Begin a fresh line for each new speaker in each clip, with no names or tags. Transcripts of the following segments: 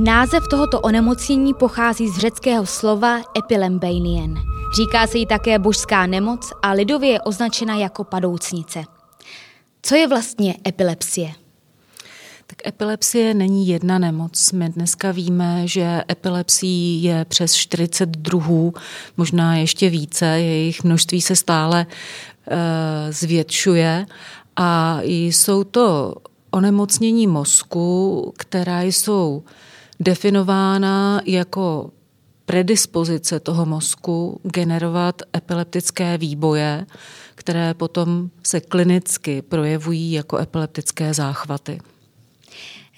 Název tohoto onemocnění pochází z řeckého slova epilembeinien. Říká se jí také božská nemoc a lidově je označena jako padoucnice. Co je vlastně epilepsie?
Tak epilepsie není jedna nemoc. My dneska víme, že epilepsí je přes 40 druhů, možná ještě více, jejich množství se stále e, zvětšuje a jsou to onemocnění mozku, která jsou definována jako predispozice toho mozku generovat epileptické výboje, které potom se klinicky projevují jako epileptické záchvaty.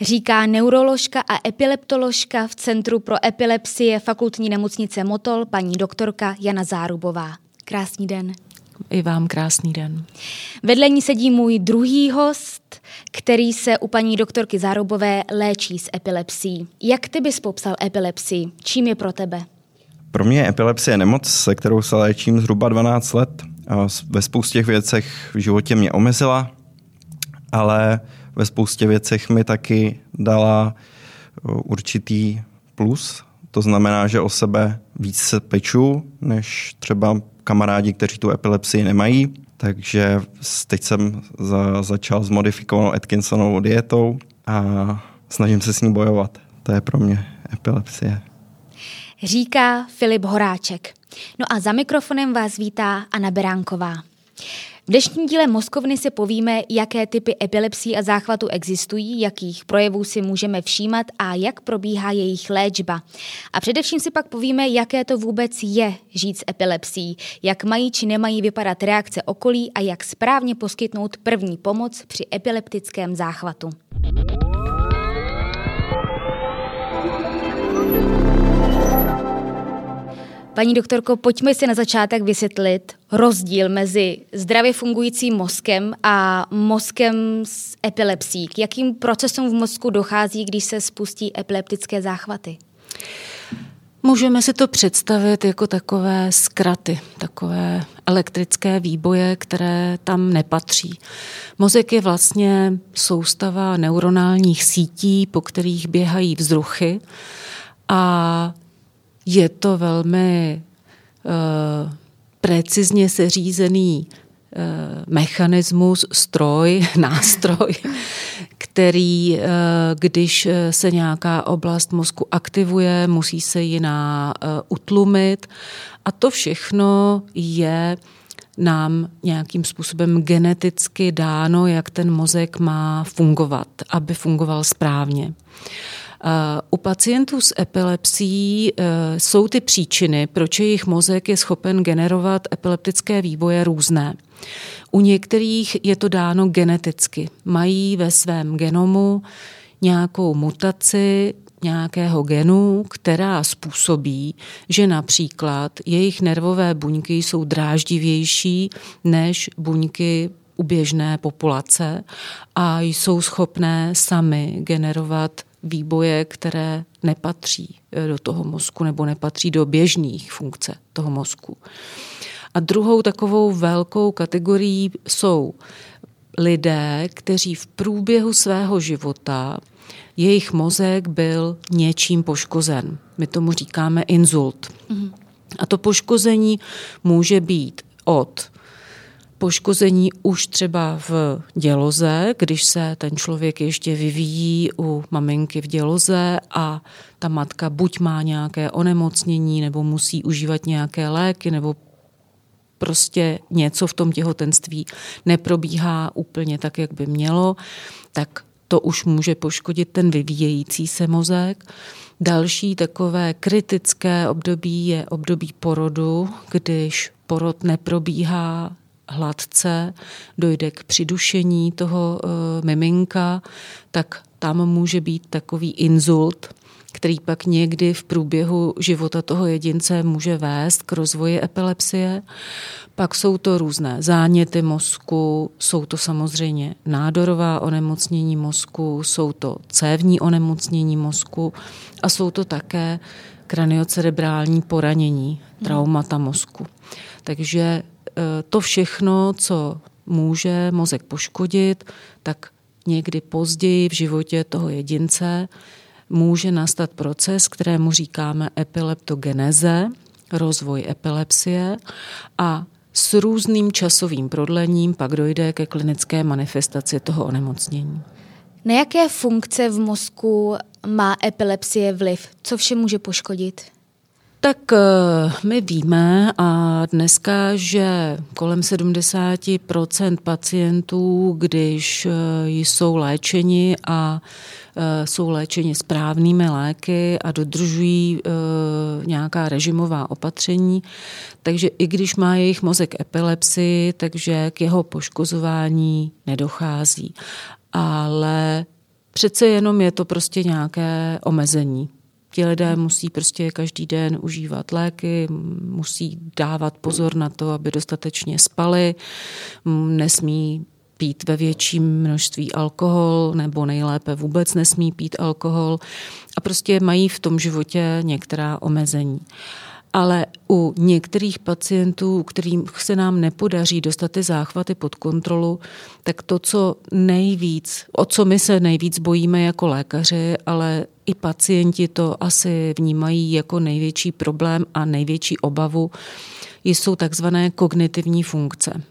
Říká neuroložka a epileptoložka v Centru pro epilepsie fakultní nemocnice Motol paní doktorka Jana Zárubová. Krásný den.
I vám krásný den.
Vedle ní sedí můj druhý host, který se u paní doktorky Zárubové léčí s epilepsií. Jak ty bys popsal epilepsii? Čím je pro tebe?
Pro mě je epilepsie nemoc, se kterou se léčím zhruba 12 let. Ve spoustě věcech v životě mě omezila, ale ve spoustě věcech mi taky dala určitý plus. To znamená, že o sebe víc se peču, než třeba kamarádi, kteří tu epilepsii nemají. Takže teď jsem za, začal s modifikovanou Atkinsonovou dietou a snažím se s ní bojovat. To je pro mě epilepsie.
Říká Filip Horáček. No a za mikrofonem vás vítá Anna Beránková. V dnešním díle Moskovny si povíme, jaké typy epilepsí a záchvatu existují, jakých projevů si můžeme všímat a jak probíhá jejich léčba. A především si pak povíme, jaké to vůbec je žít s epilepsií, jak mají či nemají vypadat reakce okolí a jak správně poskytnout první pomoc při epileptickém záchvatu. Paní doktorko, pojďme si na začátek vysvětlit rozdíl mezi zdravě fungujícím mozkem a mozkem s epilepsí. K jakým procesům v mozku dochází, když se spustí epileptické záchvaty?
Můžeme si to představit jako takové zkraty, takové elektrické výboje, které tam nepatří. Mozek je vlastně soustava neuronálních sítí, po kterých běhají vzruchy a je to velmi uh, precizně seřízený uh, mechanismus, stroj, nástroj, který, uh, když se nějaká oblast mozku aktivuje, musí se jiná uh, utlumit. A to všechno je nám nějakým způsobem geneticky dáno, jak ten mozek má fungovat, aby fungoval správně. U pacientů s epilepsií eh, jsou ty příčiny, proč jejich mozek je schopen generovat epileptické výboje různé. U některých je to dáno geneticky. Mají ve svém genomu nějakou mutaci nějakého genu, která způsobí, že například jejich nervové buňky jsou dráždivější než buňky u běžné populace a jsou schopné sami generovat výboje, které nepatří eh, do toho mozku nebo nepatří do běžných funkce toho mozku. A druhou takovou velkou kategorií jsou lidé, kteří v průběhu svého života jejich mozek byl něčím poškozen. My tomu říkáme insult. Mm-hmm. A to poškození může být od poškození už třeba v děloze, když se ten člověk ještě vyvíjí u maminky v děloze a ta matka buď má nějaké onemocnění, nebo musí užívat nějaké léky, nebo prostě něco v tom těhotenství neprobíhá úplně tak, jak by mělo, tak to už může poškodit ten vyvíjející se mozek. Další takové kritické období je období porodu, když porod neprobíhá hladce, dojde k přidušení toho uh, miminka, tak tam může být takový insult, který pak někdy v průběhu života toho jedince může vést k rozvoji epilepsie. Pak jsou to různé záněty mozku, jsou to samozřejmě nádorová onemocnění mozku, jsou to cévní onemocnění mozku a jsou to také kraniocerebrální poranění, traumata mozku. Takže Eh, to všechno, co může mozek poškodit, tak někdy později v životě toho jedince může nastat proces, kterému říkáme epileptogeneze, rozvoj epilepsie a s různým časovým prodlením pak dojde ke klinické manifestaci toho onemocnění.
Na jaké funkce v mozku má epilepsie vliv? Co vše může poškodit?
Tak eh, my víme a dneska, že kolem 70% pacientů, když eh, jsou léčeni a eh, jsou léčeni správnými léky a dodržují nějaká režimová opatření, takže i když má jejich mozek epilepsii, takže k jeho poškozování nedochází. Ale přece jenom je to prostě nějaké omezení ti lidé musí prostě každý den užívat léky, musí dávat pozor na to, aby dostatečně spali, nesmí pít ve větším množství alkohol, nebo nejlépe vůbec nesmí pít alkohol a prostě mají v tom životě některá omezení. Ale u některých pacientů, kterým se nám nepodaří dostat ty záchvaty pod kontrolu, tak to, co nejvíc, o co my se nejvíc bojíme jako lékaři, ale i pacienti to asi vnímají jako největší problém a největší obavu, jsou takzvané kognitivní funkce.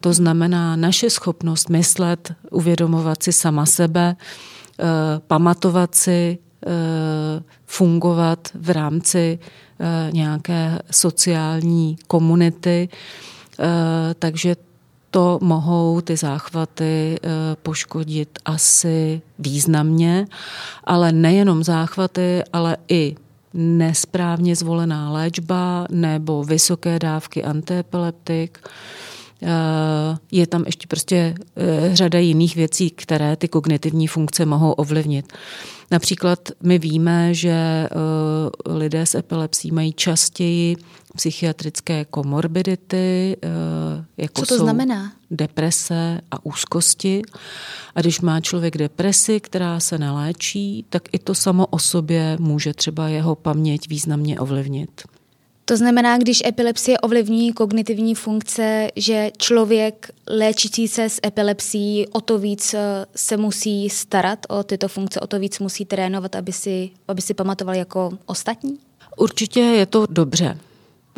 To znamená naše schopnost myslet, uvědomovat si sama sebe, eh, pamatovat si, eh, fungovat v rámci eh, nějaké sociální komunity. Takže to mohou ty záchvaty eh, poškodit asi významně, ale nejenom záchvaty, ale i nesprávně zvolená léčba nebo vysoké dávky antiepileptik. Eh, je tam ještě prostě eh, řada jiných věcí, které ty kognitivní funkce mohou ovlivnit. Například my víme, že lidé s epilepsí mají častěji psychiatrické komorbidity,
eh, jako Co to jsou znamená?
deprese a úzkosti. A když má člověk depresi, která se neléčí, tak i to samo o sobě může třeba jeho paměť významně ovlivnit.
To znamená, když epilepsie ovlivní kognitivní funkce, že člověk léčící se s epilepsií o to víc eh, se musí starat o tyto funkce, o to víc musí trénovat, aby si, aby si pamatoval jako ostatní?
Určitě je to dobře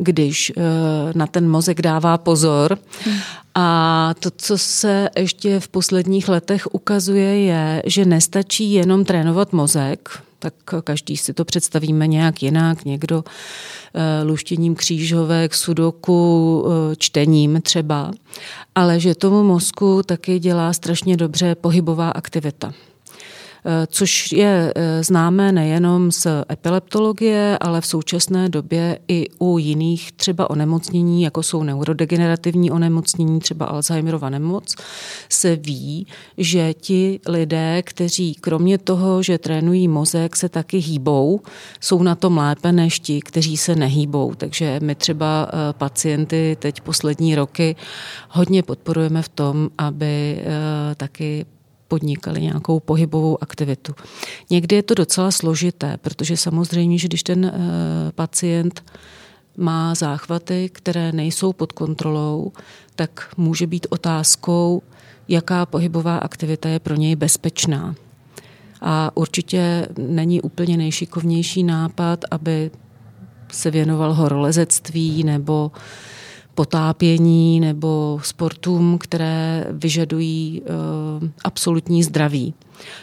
když eh, na ten mozek dává pozor. Hmm. A to, co se ještě v posledních letech ukazuje, je, že nestačí jenom trénovat mozek, tak každý si to představíme nějak jinak, někdo eh, luštěním křížovek, sudoku, eh, čtením třeba, ale že tomu mozku taky dělá strašně dobře pohybová aktivita. Eh, což je eh, známé nejenom z epileptologie, ale v současné době i u jiných třeba onemocnění, jako jsou neurodegenerativní onemocnění, třeba Alzheimerova nemoc, se ví, že ti lidé, kteří kromě toho, že trénují mozek, se taky hýbou, jsou na tom lépe než ti, kteří se nehýbou. Takže my třeba eh, pacienty teď poslední roky hodně podporujeme v tom, aby taky podnikali nějakou pohybovou aktivitu. Někdy je to docela složité, protože samozřejmě, že když ten eh, pacient má záchvaty, které nejsou pod kontrolou, tak může být otázkou, jaká pohybová aktivita je pro něj bezpečná. A určitě není úplně nejšikovnější nápad, aby se věnoval horolezectví nebo uh, potápění nebo sportům, které vyžadují uh, absolutní zdraví.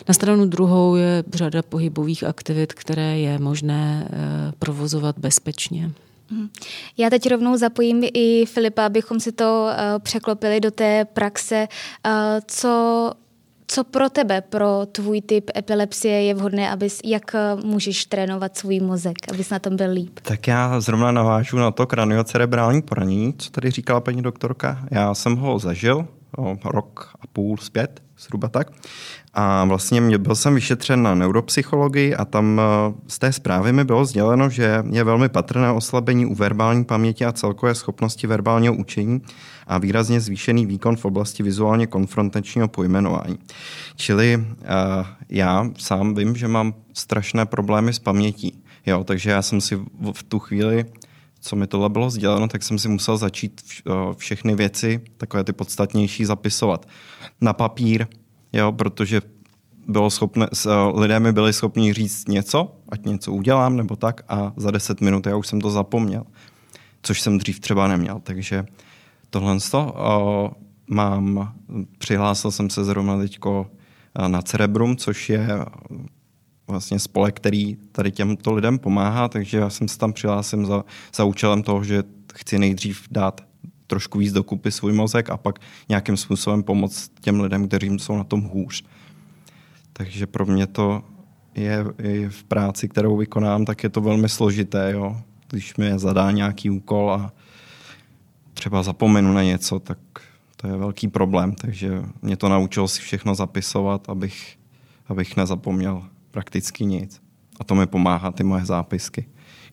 Na stranu druhou je řada pohybových aktivit, které je možné uh, provozovat bezpečně.
Mhm. Já teď rovnou zapojím i Filipa, abychom si to uh, překlopili do té praxe. Co co pro tebe, pro tvůj typ epilepsie je vhodné, abys, jak eh, můžeš trénovat svůj mozek, abys na tom byl líp?
Tak já zrovna navážu na to kraniocerebrální poranění, co tady říkala paní doktorka. Já jsem ho zažil o rok a půl zpět, zhruba tak. A vlastně mě byl jsem vyšetřen na neuropsychologii a tam eh, z té zprávy mi bylo sděleno, že je velmi patrné oslabení u verbální paměti a celkové schopnosti verbálního učení a výrazně zvýšený výkon v oblasti vizuálně konfrontačního pojmenování. Čili uh, já sám vím, že mám strašné problémy s pamětí. Jo, takže já jsem si v tu chvíli co mi tohle bylo sděleno, tak jsem si musel začít eh, všechny věci, takové ty podstatnější, zapisovat na papír, jo, protože bylo schopné, lidé mi byli schopni říct něco, ať něco udělám nebo tak a za deset minut já už jsem to zapomněl, což jsem dřív třeba neměl, takže tohle to mám, přihlásil jsem se zrovna teďko na Cerebrum, což je vlastně spolek, který tady těmto lidem pomáhá, takže já jsem se tam přihlásil za, za účelem toho, že chci nejdřív dát trošku víc dokupy svůj mozek a pak nějakým způsobem pomoct těm lidem, kteří jsou na tom hůř. Takže pro mě to je, je v práci, kterou vykonám, tak je to velmi složité. Jo? Když mi zadá nějaký úkol a třeba zapomenu na něco, tak to je velký problém. Takže mě to naučilo si všechno zapisovat, abych, abych nezapomněl prakticky nic. A to mi pomáhá ty moje zápisky.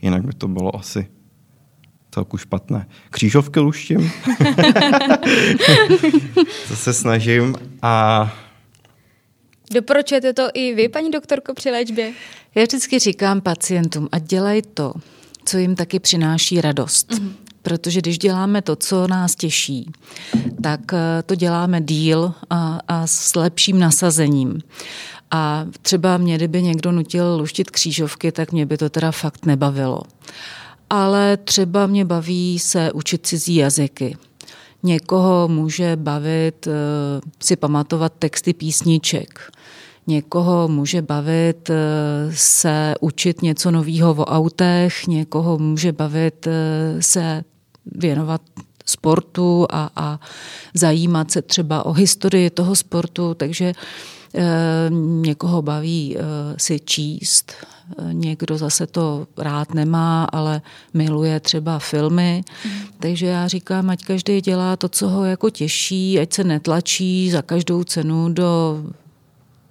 Jinak by to bylo asi celku špatné. Křížovky luštím. to se snažím a
Doporučujete to i vy, paní doktorko, při léčbě?
Já vždycky říkám pacientům, a dělají to, co jim taky přináší radost. Mm-hmm. Protože když děláme to, co nás těší, tak eh, to děláme díl a, a s lepším nasazením. A třeba mě, kdyby někdo nutil luštit křížovky, tak mě by to teda fakt nebavilo. Ale třeba mě baví se učit cizí jazyky. Někoho může bavit uh, si pamatovat texty písniček. Někoho může bavit uh, se učit něco nového o autech, někoho může bavit uh, se věnovat sportu a, a zajímat se třeba o historii toho sportu, takže Eh, někoho baví eh, si číst, eh, někdo zase to rád nemá, ale miluje třeba filmy. Mm. Takže já říkám, ať každý dělá to, co ho jako těší, ať se netlačí za každou cenu do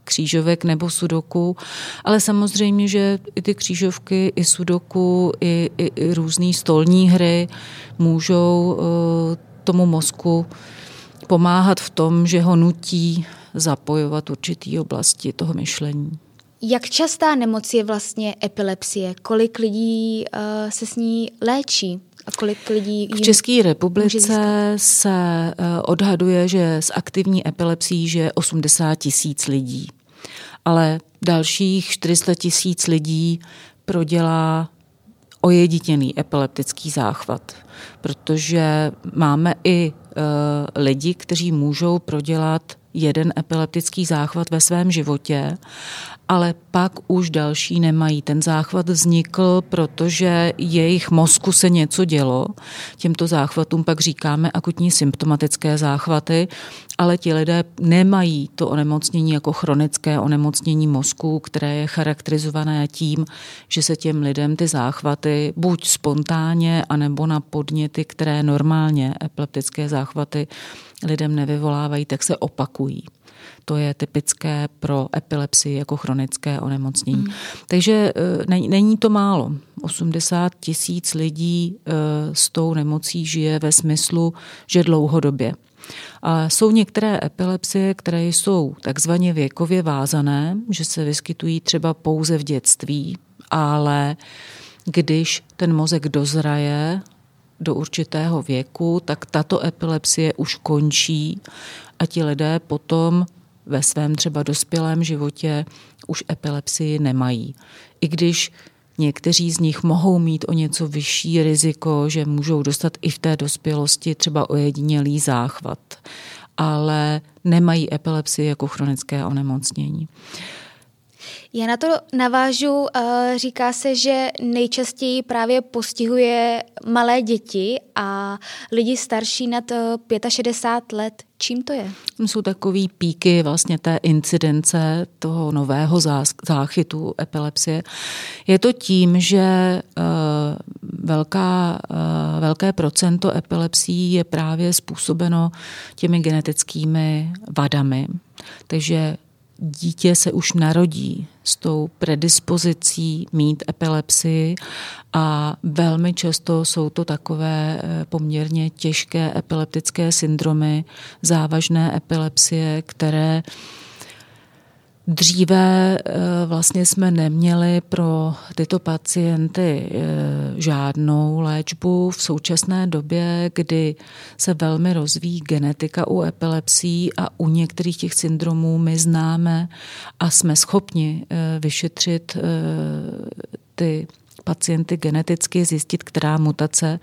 křížovek nebo sudoku, ale samozřejmě, že i ty křížovky, i sudoku, i, i, i různé stolní hry můžou uh, tomu mozku pomáhat v tom, že ho nutí zapojovat určitý oblasti toho myšlení.
Jak častá nemoc je vlastně epilepsie? Kolik lidí uh, se s ní léčí? A kolik lidí
v České republice se uh, odhaduje, že s aktivní epilepsií je 80 tisíc lidí. Ale dalších 400 tisíc lidí prodělá ojeditěný epileptický záchvat, protože máme i uh, lidi, kteří můžou prodělat jeden epileptický záchvat ve svém životě, ale pak už další nemají. Ten záchvat vznikl, protože jejich mozku se něco dělo. Těmto záchvatům pak říkáme akutní symptomatické záchvaty, ale ti lidé nemají to onemocnění jako chronické onemocnění mozku, které je charakterizované tím, že se těm lidem ty záchvaty buď spontánně, anebo na podněty, které normálně epileptické záchvaty lidem nevyvolávají, tak se opakují. To je typické pro epilepsii jako chronické onemocnění. Mm. Takže e, není to málo. 80 tisíc lidí e, s tou nemocí žije ve smyslu, že dlouhodobě. A jsou některé epilepsie, které jsou takzvaně věkově vázané, že se vyskytují třeba pouze v dětství, ale když ten mozek dozraje do určitého věku, tak tato epilepsie už končí a ti lidé potom ve svém třeba dospělém životě už epilepsii nemají. I když někteří z nich mohou mít o něco vyšší riziko, že můžou dostat i v té dospělosti třeba ojedinělý záchvat, ale nemají epilepsii jako chronické onemocnění.
Já na to navážu, eh, říká se, že nejčastěji právě postihuje malé děti a lidi starší nad 65 eh, let. Čím to je?
Jsou takový píky vlastně té incidence toho nového záchytu epilepsie. Je to tím, že eh, velká, velké procento epilepsií je právě způsobeno těmi genetickými vadami. Takže dítě se už narodí s tou predispozicí mít epilepsii a velmi často jsou to takové eh, poměrně těžké epileptické syndromy, závažné epilepsie, které Dříve eh, vlastně jsme neměli pro tyto pacienty eh, žádnou léčbu. V současné době, kdy se velmi rozvíjí genetika u epilepsí a u některých těch syndromů my známe a jsme schopni eh, vyšetřit ty pacienty geneticky, zjistit, která mutace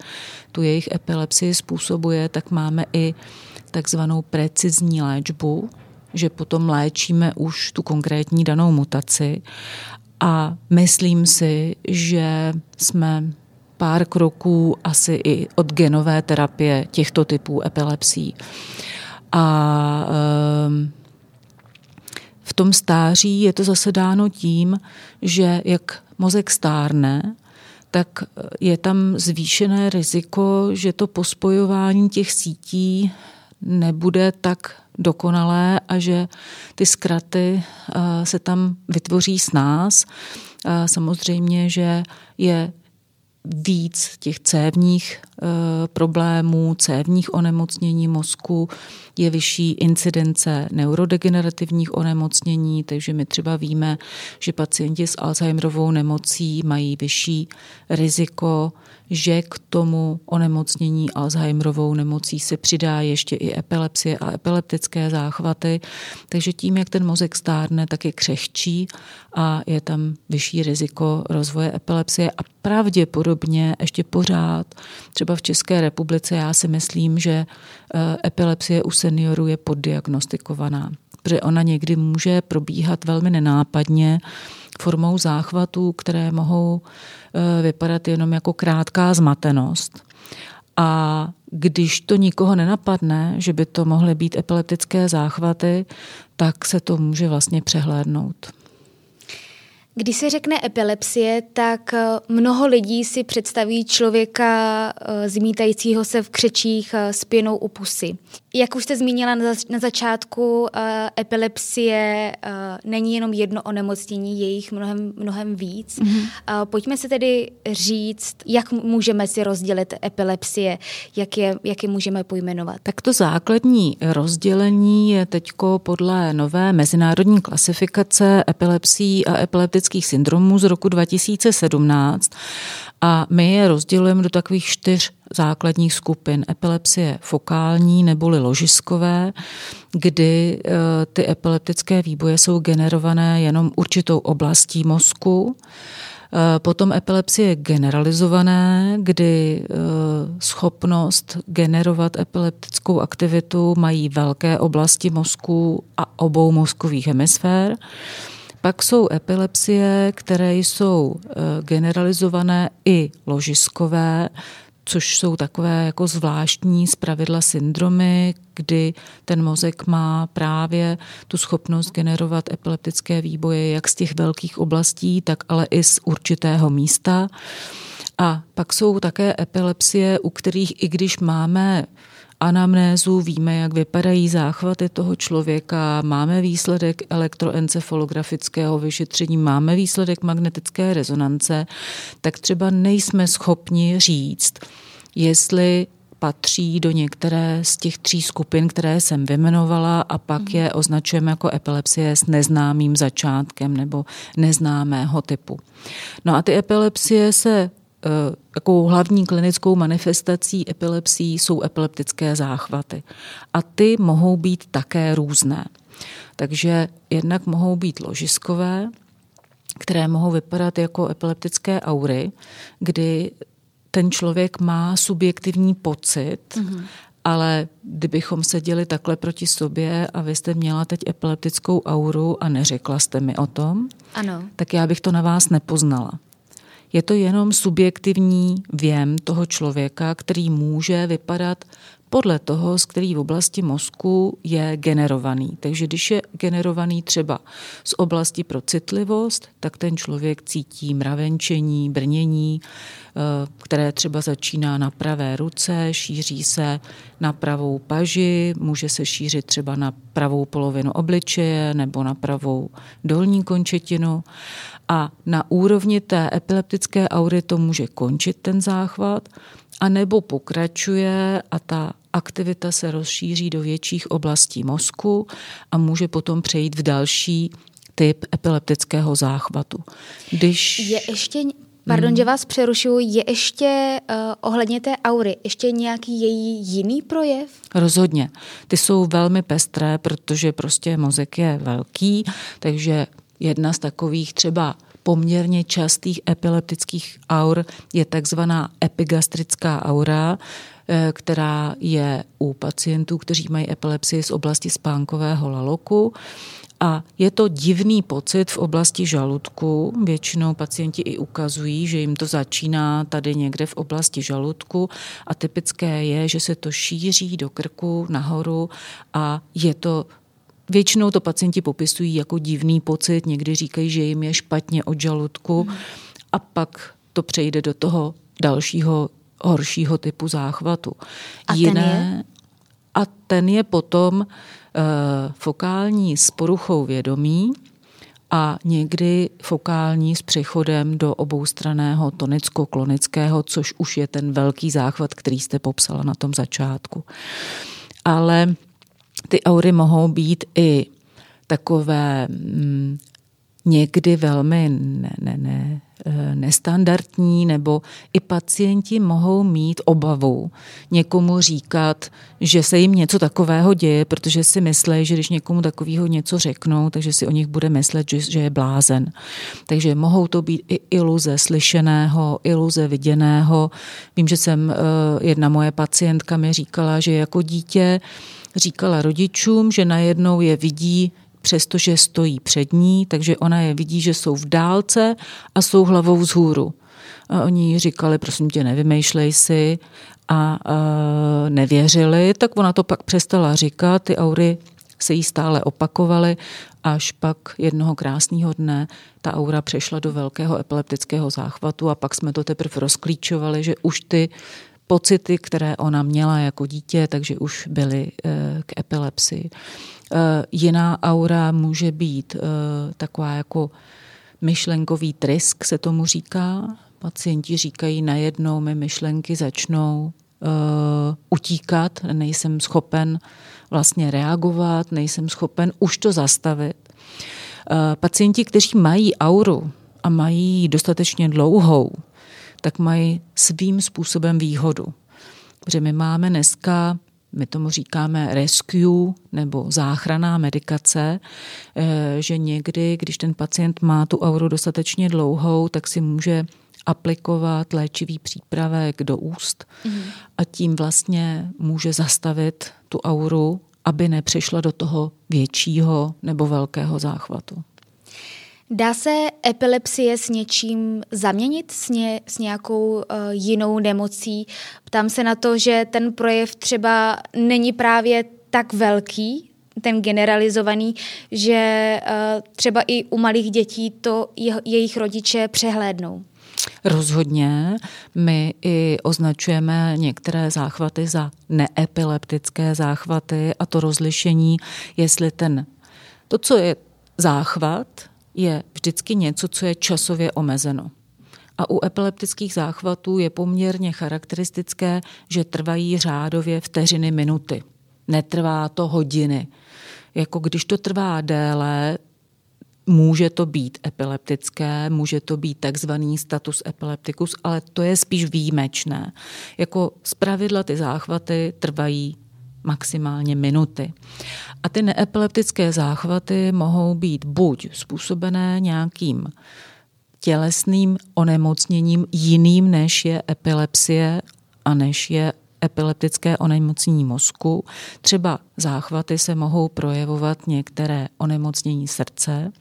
tu jejich epilepsii způsobuje, tak máme i takzvanou precizní léčbu, že potom léčíme už tu konkrétní danou mutaci a myslím si, že jsme pár kroků asi i od genové terapie těchto typů epilepsí. A um, v tom stáří je to zase dáno tím, že jak mozek stárne, tak je tam zvýšené riziko, že to pospojování těch sítí nebude tak dokonalé a že ty zkraty eh, se tam vytvoří s nás. Samozřejmě, že je víc těch cévních e, problémů, cévních onemocnění mozku, je vyšší incidence neurodegenerativních onemocnění, takže my třeba víme, že pacienti s Alzheimerovou nemocí mají vyšší riziko že k tomu onemocnění Alzheimerovou nemocí se přidá ještě i epilepsie a epileptické záchvaty. Takže tím, jak ten mozek stárne, tak je křehčí a je tam vyšší riziko rozvoje epilepsie a pravděpodobně ještě pořád, třeba v České republice, já si myslím, že eh, epilepsie u seniorů je poddiagnostikovaná, protože ona někdy může probíhat velmi nenápadně formou záchvatů, které mohou Eh, vypadat jenom jako krátká zmatenost. A když to nikoho nenapadne, že by to mohly být epileptické záchvaty, tak se to může vlastně přehlédnout.
Když se řekne epilepsie, tak eh, mnoho lidí si představí člověka eh, zmítajícího se v křečích s pěnou u pusy. Jak už jste zmínila na začátku, eh, epilepsie není jenom jedno onemocnění, je jich mnohem, mnohem víc. Mm-hmm. Pojďme se tedy říct, jak můžeme si rozdělit epilepsie, jak je, jak je můžeme pojmenovat.
Tak to základní rozdělení je teď podle nové mezinárodní klasifikace epilepsí a epileptických syndromů z roku 2017 a my je rozdělujeme do takových čtyř základních skupin. Epilepsie fokální neboli ložiskové, kdy e, ty epileptické výboje jsou generované jenom určitou oblastí mozku. E, potom epilepsie generalizované, kdy e, schopnost generovat epileptickou aktivitu mají velké oblasti mozku a obou mozkových hemisfér. Pak jsou epilepsie, které jsou eh, generalizované i ložiskové, což jsou takové jako zvláštní zpravidla syndromy, kdy ten mozek má právě tu schopnost generovat epileptické výboje jak z těch velkých oblastí, tak ale i z určitého místa. A pak jsou také epilepsie, u kterých i když máme anamnézu, víme, jak vypadají záchvaty toho člověka, máme výsledek elektroencefalografického vyšetření, máme výsledek magnetické rezonance, tak třeba nejsme schopni říct, jestli patří do některé z těch tří skupin, které jsem vymenovala a pak mhm. je označujeme jako epilepsie s neznámým začátkem nebo neznámého typu. No a ty epilepsie se Takovou hlavní klinickou manifestací epilepsí jsou epileptické záchvaty. A ty mohou být také různé. Takže jednak mohou být ložiskové, které mohou vypadat jako epileptické aury, kdy ten člověk má subjektivní pocit, mm-hmm. ale kdybychom seděli takhle proti sobě a vy jste měla teď epileptickou auru a neřekla jste mi o tom, ano. tak já bych to na vás nepoznala. Je to jenom subjektivní věm toho člověka, který může vypadat podle toho, z který v oblasti mozku je generovaný. Takže když je generovaný třeba z oblasti pro citlivost, tak ten člověk cítí mravenčení, brnění, eh, které třeba začíná na pravé ruce, šíří se na pravou paži, může se šířit třeba na pravou polovinu obličeje nebo na pravou dolní končetinu. A na úrovni té epileptické aury to může končit ten záchvat, anebo pokračuje a ta aktivita se rozšíří do větších oblastí mozku a může potom přejít v další typ epileptického záchvatu.
Když... Je ještě, pardon, hmm. že vás přerušuju, je ještě uh, ohledně té aury, ještě nějaký její jiný projev?
Rozhodně. Ty jsou velmi pestré, protože prostě mozek je velký, takže jedna z takových třeba poměrně častých epileptických aur je takzvaná epigastrická aura, eh, která je u pacientů, kteří mají epilepsii z oblasti spánkového laloku. A je to divný pocit v oblasti žaludku. Většinou pacienti i ukazují, že jim to začíná tady někde v oblasti žaludku a typické je, že se to šíří do krku nahoru a je to Většinou to pacienti popisují jako divný pocit, někdy říkají, že jim je špatně od žaludku hmm. a pak to přejde do toho dalšího horšího typu záchvatu.
A Jiné, ten je?
A ten je potom uh, fokální s poruchou vědomí a někdy fokální s přechodem do oboustraného tonicko-klonického, což už je ten velký záchvat, který jste popsala na tom začátku. Ale ty aury mohou být i takové mm, někdy velmi ne, ne, ne, eh, nestandardní, nebo i pacienti mohou mít obavu někomu říkat, že se jim něco takového děje, protože si myslí, že když někomu takového něco řeknou, takže si o nich bude myslet, že, že je blázen. Takže mohou to být i iluze slyšeného, iluze viděného. Vím, že jsem, eh, jedna moje pacientka mi říkala, že jako dítě říkala rodičům, že najednou je vidí přestože stojí před ní, takže ona je vidí, že jsou v dálce a jsou hlavou vzhůru. A oni jí říkali, prosím tě, nevymýšlej si a, a nevěřili, tak ona to pak přestala říkat, ty aury se jí stále opakovaly, až pak jednoho krásného dne ta aura přešla do velkého epileptického záchvatu a pak jsme to teprve rozklíčovali, že už ty pocity, které ona měla jako dítě, takže už byly eh, k epilepsii. Eh, jiná aura může být eh, taková jako myšlenkový trysk, se tomu říká. Pacienti říkají, najednou mi myšlenky začnou utíkat, nejsem schopen vlastně reagovat, nejsem schopen už to zastavit. Pacienti, kteří mají auru a mají dostatečně dlouhou, tak mají svým způsobem výhodu. Protože my máme dneska my tomu říkáme rescue nebo záchraná medikace, eh, že někdy, když ten pacient má tu auru dostatečně dlouhou, tak si může aplikovat léčivý přípravek do úst mm. a tím vlastně může zastavit tu auru, aby nepřišla do toho většího nebo velkého záchvatu.
Dá se epilepsie s něčím zaměnit, s, ně, s nějakou uh, jinou nemocí? Ptám se na to, že ten projev třeba není právě tak velký, ten generalizovaný, že uh, třeba i u malých dětí to je, jejich rodiče přehlédnou.
Rozhodně. My i označujeme některé záchvaty za neepileptické záchvaty a to rozlišení, jestli ten, to, co je záchvat, je vždycky něco, co je časově omezeno. A u epileptických záchvatů je poměrně charakteristické, že trvají řádově vteřiny minuty. Netrvá to hodiny. Jako když to trvá déle, může to být epileptické, může to být takzvaný status epilepticus, ale to je spíš výjimečné. Jako zpravidla ty záchvaty trvají maximálně minuty. A ty neepileptické záchvaty mohou být buď způsobené nějakým tělesným onemocněním jiným, než je epilepsie a než je epileptické onemocnění mozku. Třeba záchvaty se mohou projevovat některé onemocnění srdce.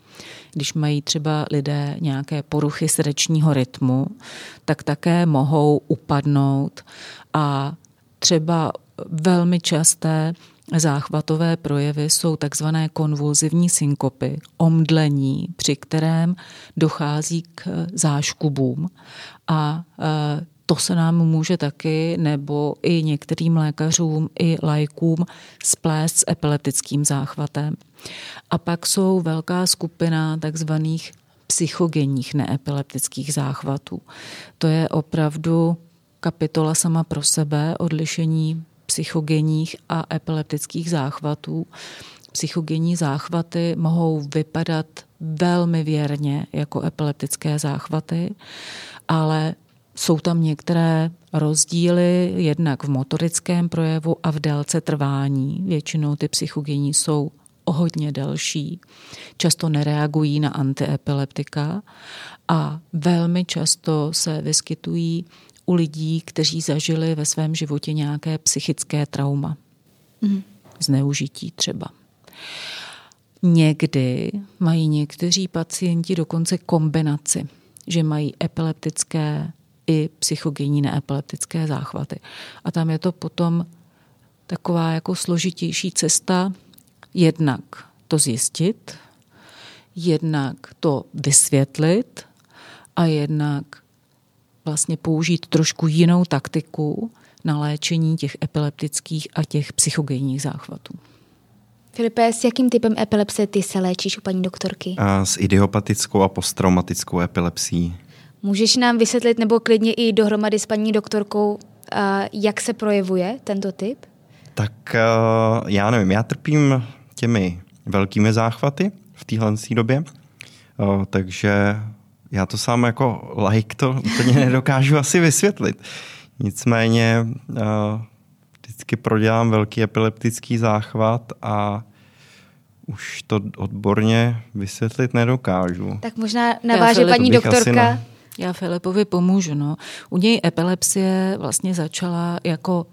Když mají třeba lidé nějaké poruchy srdečního rytmu, tak také mohou upadnout a třeba velmi časté záchvatové projevy jsou takzvané konvulzivní synkopy, omdlení, při kterém dochází k záškubům a e, to se nám může taky, nebo i některým lékařům, i lajkům splést s epileptickým záchvatem. A pak jsou velká skupina takzvaných psychogenních neepileptických záchvatů. To je opravdu kapitola sama pro sebe, odlišení psychogenních a epileptických záchvatů, psychogenní záchvaty mohou vypadat velmi věrně jako epileptické záchvaty, ale jsou tam některé rozdíly jednak v motorickém projevu a v délce trvání. Většinou ty psychogenní jsou o hodně delší, často nereagují na antiepileptika a velmi často se vyskytují u lidí, kteří zažili ve svém životě nějaké psychické trauma. Mm. Zneužití třeba. Někdy mají někteří pacienti dokonce kombinaci, že mají epileptické i psychogenní neepileptické záchvaty. A tam je to potom taková jako složitější cesta, jednak to zjistit, jednak to vysvětlit a jednak vlastně použít trošku jinou taktiku na léčení těch epileptických a těch psychogenních záchvatů.
Filipe, s jakým typem epilepsie ty se léčíš u paní doktorky?
A s idiopatickou a posttraumatickou epilepsií.
Můžeš nám vysvětlit nebo klidně i dohromady s paní doktorkou, jak se projevuje tento typ?
Tak já nevím, já trpím těmi velkými záchvaty v téhle době, takže já to sám jako like to úplně nedokážu asi vysvětlit. Nicméně vždycky prodělám velký epileptický záchvat a už to odborně vysvětlit nedokážu.
Tak možná naváže paní doktorka. Na...
Já Filipovi pomůžu. No. U něj epilepsie vlastně začala jako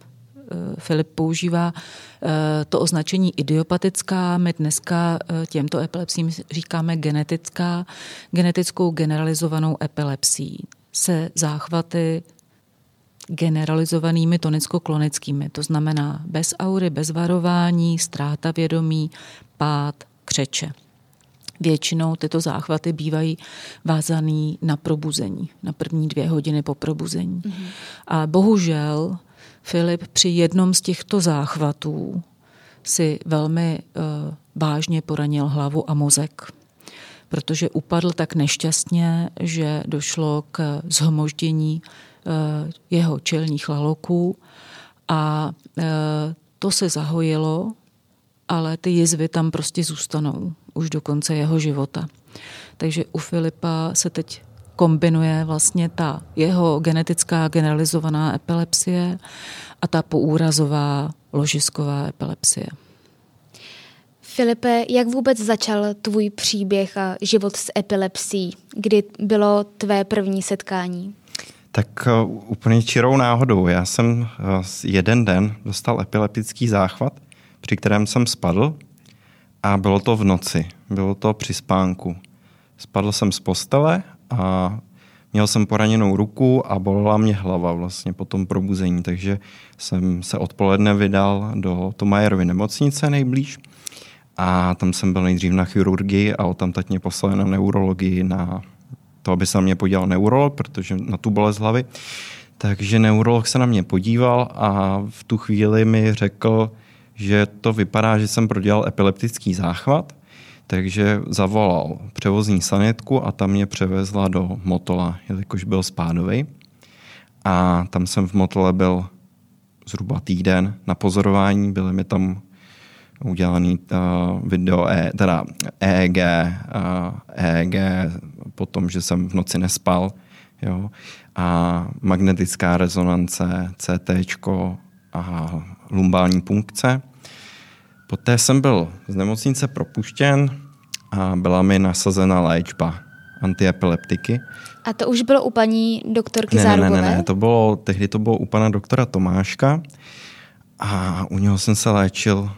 Filip používá eh, to označení idiopatická. My dneska eh, těmto epilepsím říkáme genetická, genetickou generalizovanou epilepsí se záchvaty generalizovanými tonicko-klonickými, to znamená bez aury, bez varování, ztráta vědomí, pád, křeče. Většinou tyto záchvaty bývají vázaný na probuzení, na první dvě hodiny po probuzení. Mm-hmm. A bohužel Filip při jednom z těchto záchvatů si velmi uh, vážně poranil hlavu a mozek, protože upadl tak nešťastně, že došlo k zhmoždění uh, jeho čelních laloků a uh, to se zahojilo, ale ty jizvy tam prostě zůstanou už do konce jeho života. Takže u Filipa se teď kombinuje vlastně ta jeho genetická generalizovaná epilepsie a ta poúrazová ložisková epilepsie.
Filipe, jak vůbec začal tvůj příběh a život s epilepsií? Kdy bylo tvé první setkání?
Tak uh, úplně čirou náhodou. Já jsem uh, jeden den dostal epileptický záchvat, při kterém jsem spadl a bylo to v noci. Bylo to při spánku. Spadl jsem z postele a měl jsem poraněnou ruku a bolela mě hlava vlastně po tom probuzení, takže jsem se odpoledne vydal do Tomajerovy nemocnice nejblíž a tam jsem byl nejdřív na chirurgii a tam teď mě poslali na neurologii na to, aby se na mě podíval neurolog, protože na tu bolest hlavy. Takže neurolog se na mě podíval a v tu chvíli mi řekl, že to vypadá, že jsem prodělal epileptický záchvat takže zavolal převozní sanitku a tam mě převezla do Motola, jelikož byl spádový. A tam jsem v Motole byl zhruba týden na pozorování, byly mi tam udělaný uh, video, e, teda EEG, uh, EEG, potom, že jsem v noci nespal, jo, a magnetická rezonance, CT a lumbální punkce. Poté jsem byl z nemocnice propuštěn a byla mi nasazena léčba antiepileptiky.
A to už bylo u paní doktorky
ne,
Zárubové?
Ne, ne, ne, to bylo, tehdy to bylo u pana doktora Tomáška a u něho jsem se léčil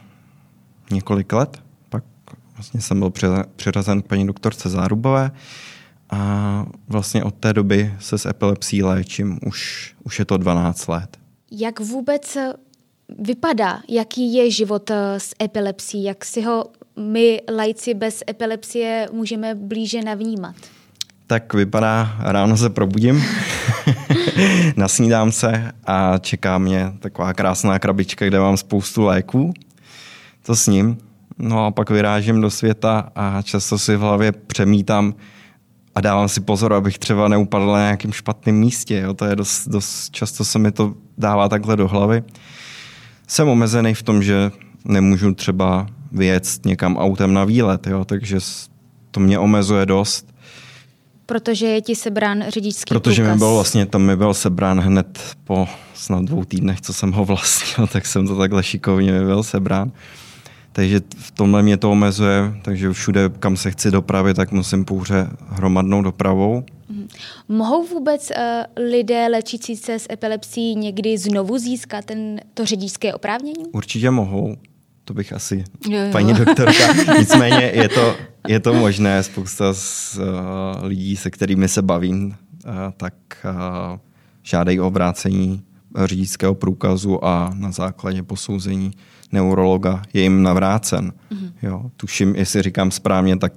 několik let. Pak vlastně jsem byl přiřazen k paní doktorce Zárubové a vlastně od té doby se s epilepsí léčím. Už, už je to 12 let.
Jak vůbec vypadá, jaký je život eh, s epilepsií, jak si ho my, lajci bez epilepsie, můžeme blíže navnímat?
Tak vypadá, ráno se probudím, nasnídám se a čeká mě taková krásná krabička, kde mám spoustu léků. To s ním. No a pak vyrážím do světa a často si v hlavě přemítám a dávám si pozor, abych třeba neupadl na nějakém špatném místě. Jo. To je dost, dost často se mi to dává takhle do hlavy jsem omezený v tom, že nemůžu třeba vyjet někam autem na výlet, jo, takže to mě omezuje dost.
Protože je ti sebrán řidičský
Protože
průkaz.
mi byl vlastně, tam mi byl sebrán hned po snad dvou týdnech, co jsem ho vlastnil, tak jsem to takhle šikovně mi byl sebrán. Takže v tomhle mě to omezuje, takže všude, kam se chci dopravit, tak musím pouze hromadnou dopravou.
Mhm. Mohou vůbec uh, lidé léčící se s epilepsií někdy znovu získat ten, to řidičské oprávnění?
Určitě mohou, to bych asi, jo, jo. paní doktorka. Nicméně je to, je to možné, spousta z uh, lidí, se kterými se bavím, uh, tak uh, žádají o vrácení řidičského průkazu a na základě posouzení neurologa je jim navrácen. Mm-hmm. Jo, tuším, jestli říkám správně, tak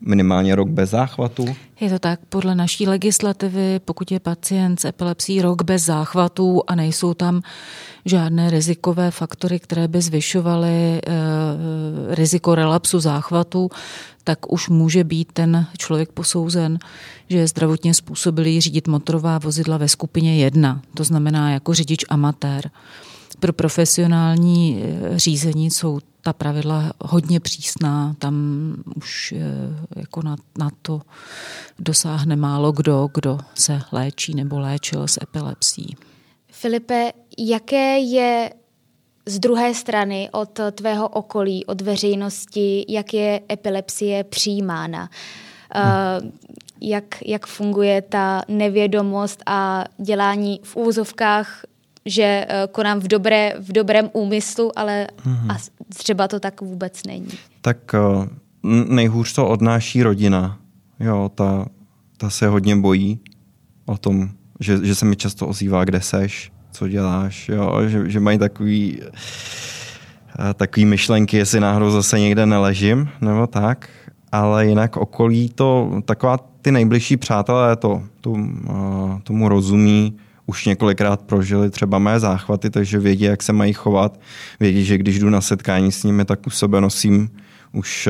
minimálně rok bez záchvatu.
Je to tak, podle naší legislativy, pokud je pacient s epilepsií rok bez záchvatů a nejsou tam žádné rizikové faktory, které by zvyšovaly e, riziko relapsu záchvatu, tak už může být ten člověk posouzen, že je zdravotně způsobilý řídit motorová vozidla ve skupině 1, to znamená jako řidič amatér. Pro profesionální eh, řízení jsou ta pravidla hodně přísná, tam už eh, jako na, na to dosáhne málo kdo, kdo se léčí nebo léčil s epilepsií.
Filipe, jaké je z druhé strany od tvého okolí, od veřejnosti, jak je epilepsie přijímána? Hmm. Jak, jak funguje ta nevědomost a dělání v úzovkách že konám v, dobré, v dobrém úmyslu, ale mm-hmm. a třeba to tak vůbec není.
Tak nejhůř to odnáší rodina. Jo, ta, ta se hodně bojí o tom, že, že se mi často ozývá, kde seš, co děláš, jo, že, že mají takový, takový myšlenky, jestli náhodou zase někde neležím, nebo tak. Ale jinak okolí to, taková ty nejbližší přátelé to, to tomu rozumí, už několikrát prožili třeba mé záchvaty, takže vědí, jak se mají chovat. Vědí, že když jdu na setkání s nimi, tak u sebe nosím už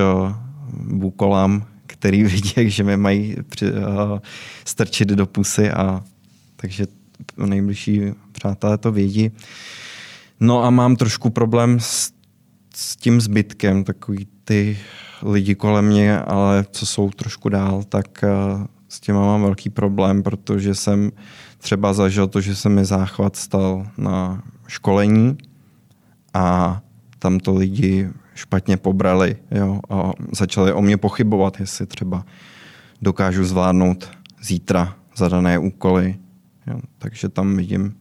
bukolám, který vidí, že mě mají při, uh, strčit do pusy a takže nejbližší přátelé to vědí. No a mám trošku problém s, s tím zbytkem, takový ty lidi kolem mě, ale co jsou trošku dál, tak uh, s těma mám velký problém, protože jsem třeba zažil to, že se mi záchvat stal na školení a tam to lidi špatně pobrali jo, a začali o mě pochybovat, jestli třeba dokážu zvládnout zítra zadané úkoly. Jo, takže tam vidím.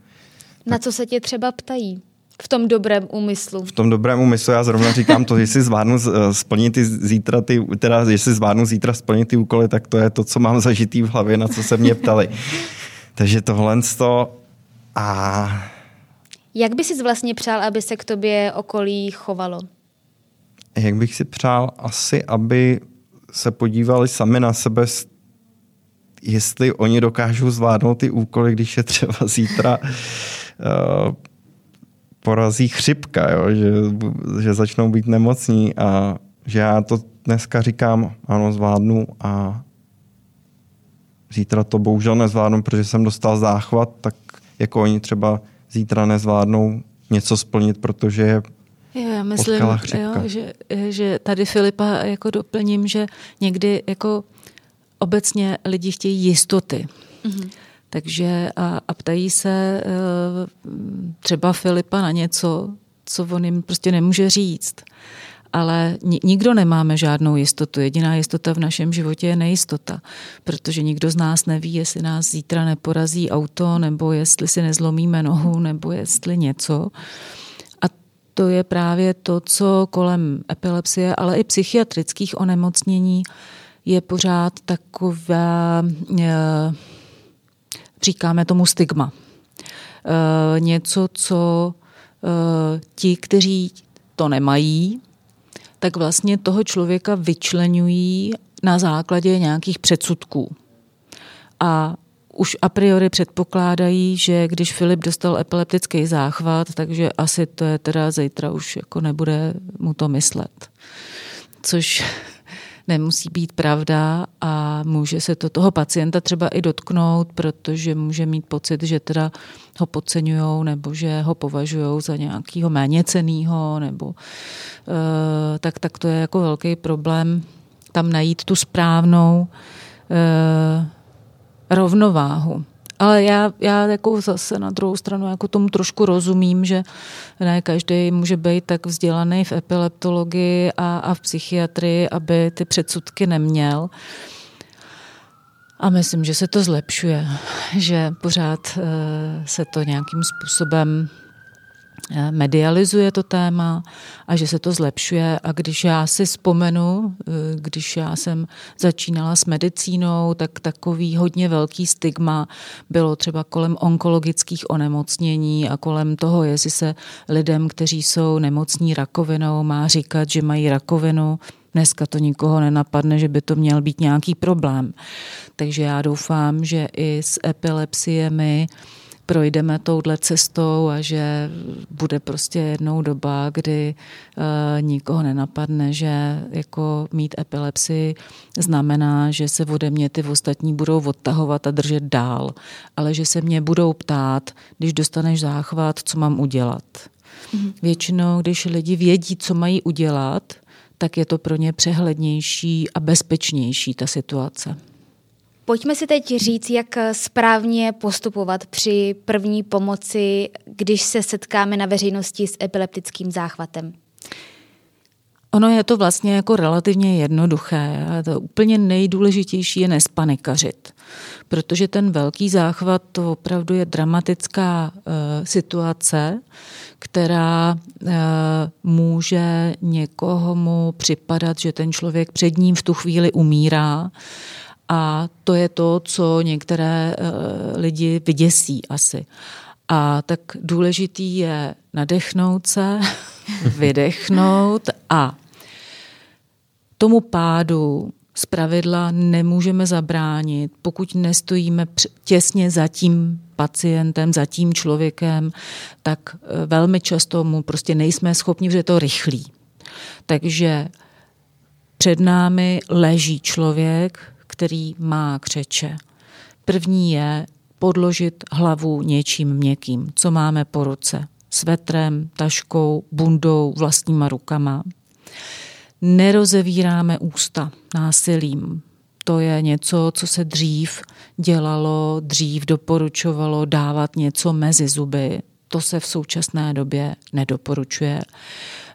Na co se tě třeba ptají? V tom dobrém úmyslu.
V tom dobrém úmyslu já zrovna říkám to, jestli zvládnu splnit ty zítra ty, teda jestli zvládnu zítra splnit ty úkoly, tak to je to, co mám zažitý v hlavě, na co se mě ptali. Takže tohle to a...
Jak by si vlastně přál, aby se k tobě okolí chovalo?
Jak bych si přál asi, aby se podívali sami na sebe, jestli oni dokážou zvládnout ty úkoly, když je třeba zítra uh, porazí chřipka, jo? Že, že začnou být nemocní a že já to dneska říkám, ano, zvládnu a zítra to bohužel nezvládnu, protože jsem dostal záchvat, tak jako oni třeba zítra nezvládnou něco splnit, protože je
Jo, já myslím, jo, že, že tady Filipa jako doplním, že někdy jako obecně lidi chtějí jistoty. Mm-hmm. Takže a, a ptají se e, třeba Filipa na něco, co on jim prostě nemůže říct ale nikdo nemáme žádnou jistotu. Jediná jistota v našem životě je nejistota, protože nikdo z nás neví, jestli nás zítra neporazí auto, nebo jestli si nezlomíme nohu, nebo jestli něco. A to je právě to, co kolem epilepsie, ale i psychiatrických onemocnění je pořád takové, eh, říkáme tomu stigma. Eh, něco, co eh, ti, kteří to nemají, tak vlastně toho člověka vyčlenují na základě nějakých předsudků. A už a priori předpokládají, že když Filip dostal epileptický záchvat, takže asi to je teda zítra už jako nebude mu to myslet. Což nemusí být pravda a může se to toho pacienta třeba i dotknout, protože může mít pocit, že teda ho podceňují nebo že ho považují za nějakého méněcenýho nebo uh, tak, tak to je jako velký problém tam najít tu správnou uh, rovnováhu. Ale já, já jako zase na druhou stranu jako tomu trošku rozumím, že ne každý může být tak vzdělaný v epileptologii a, a v psychiatrii, aby ty předsudky neměl. A myslím, že se to zlepšuje, že pořád uh, se to nějakým způsobem Eh, medializuje to téma a že se to zlepšuje. A když já si vzpomenu, eh, když já jsem začínala s medicínou, tak takový hodně velký stigma bylo třeba kolem onkologických onemocnění a kolem toho, jestli se lidem, kteří jsou nemocní rakovinou, má říkat, že mají rakovinu. Dneska to nikoho nenapadne, že by to měl být nějaký problém. Takže já doufám, že i s epilepsiemi projdeme touhle cestou a že bude prostě jednou doba, kdy uh, nikoho nenapadne, že jako mít epilepsii znamená, že se ode mě ty ostatní budou odtahovat a držet dál, ale že se mě budou ptát, když dostaneš záchvat, co mám udělat. Mm-hmm. Většinou, když lidi vědí, co mají udělat, tak je to pro ně přehlednější a bezpečnější ta situace.
Pojďme si teď říct, jak správně postupovat při první pomoci, když se setkáme na veřejnosti s epileptickým záchvatem.
Ono je to vlastně jako relativně jednoduché. A to úplně nejdůležitější je nespanikařit, protože ten velký záchvat to opravdu je dramatická uh, situace, která uh, může někomu připadat, že ten člověk před ním v tu chvíli umírá a to je to, co některé eh, lidi vyděsí asi. A tak důležitý je nadechnout se, vydechnout a tomu pádu z pravidla nemůžeme zabránit, pokud nestojíme těsně za tím pacientem, za tím člověkem, tak eh, velmi často mu prostě nejsme schopni, že je to rychlý. Takže před námi leží člověk, který má křeče. První je podložit hlavu něčím měkkým, co máme po ruce. Svetrem, taškou, bundou, vlastníma rukama. Nerozevíráme ústa násilím. To je něco, co se dřív dělalo, dřív doporučovalo dávat něco mezi zuby. To se v současné době nedoporučuje.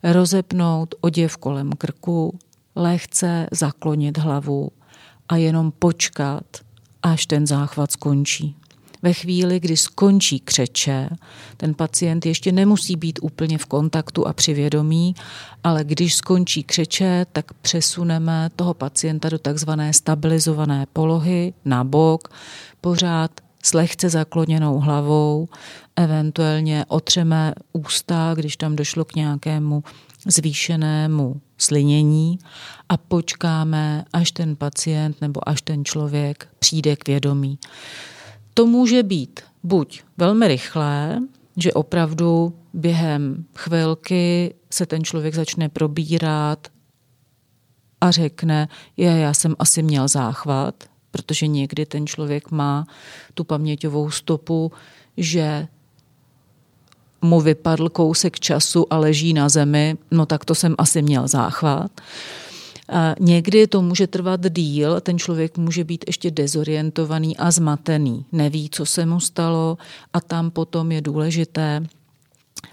Rozepnout oděv kolem krku, lehce zaklonit hlavu, a jenom počkat, až ten záchvat skončí. Ve chvíli, kdy skončí křeče, ten pacient ještě nemusí být úplně v kontaktu a přivědomí, ale když skončí křeče, tak přesuneme toho pacienta do takzvané stabilizované polohy na bok, pořád s lehce zakloněnou hlavou, eventuálně otřeme ústa, když tam došlo k nějakému zvýšenému slinění a počkáme, až ten pacient nebo až ten člověk přijde k vědomí. To může být buď velmi rychlé, že opravdu během chvilky se ten člověk začne probírat a řekne, je, já jsem asi měl záchvat, protože někdy ten člověk má tu paměťovou stopu, že mu vypadl kousek času a leží na zemi, no tak to jsem asi měl záchvat. A někdy to může trvat díl, ten člověk může být ještě dezorientovaný a zmatený, neví, co se mu stalo a tam potom je důležité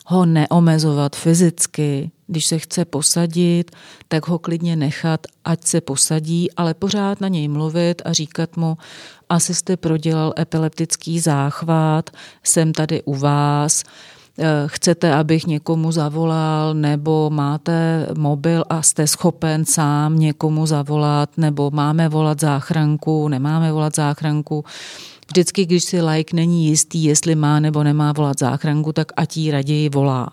ho neomezovat fyzicky, když se chce posadit, tak ho klidně nechat, ať se posadí, ale pořád na něj mluvit a říkat mu, asi jste prodělal epileptický záchvat, jsem tady u vás, chcete, abych někomu zavolal, nebo máte mobil a jste schopen sám někomu zavolat, nebo máme volat záchranku, nemáme volat záchranku. Vždycky, když si like není jistý, jestli má nebo nemá volat záchranku, tak ať jí raději volá.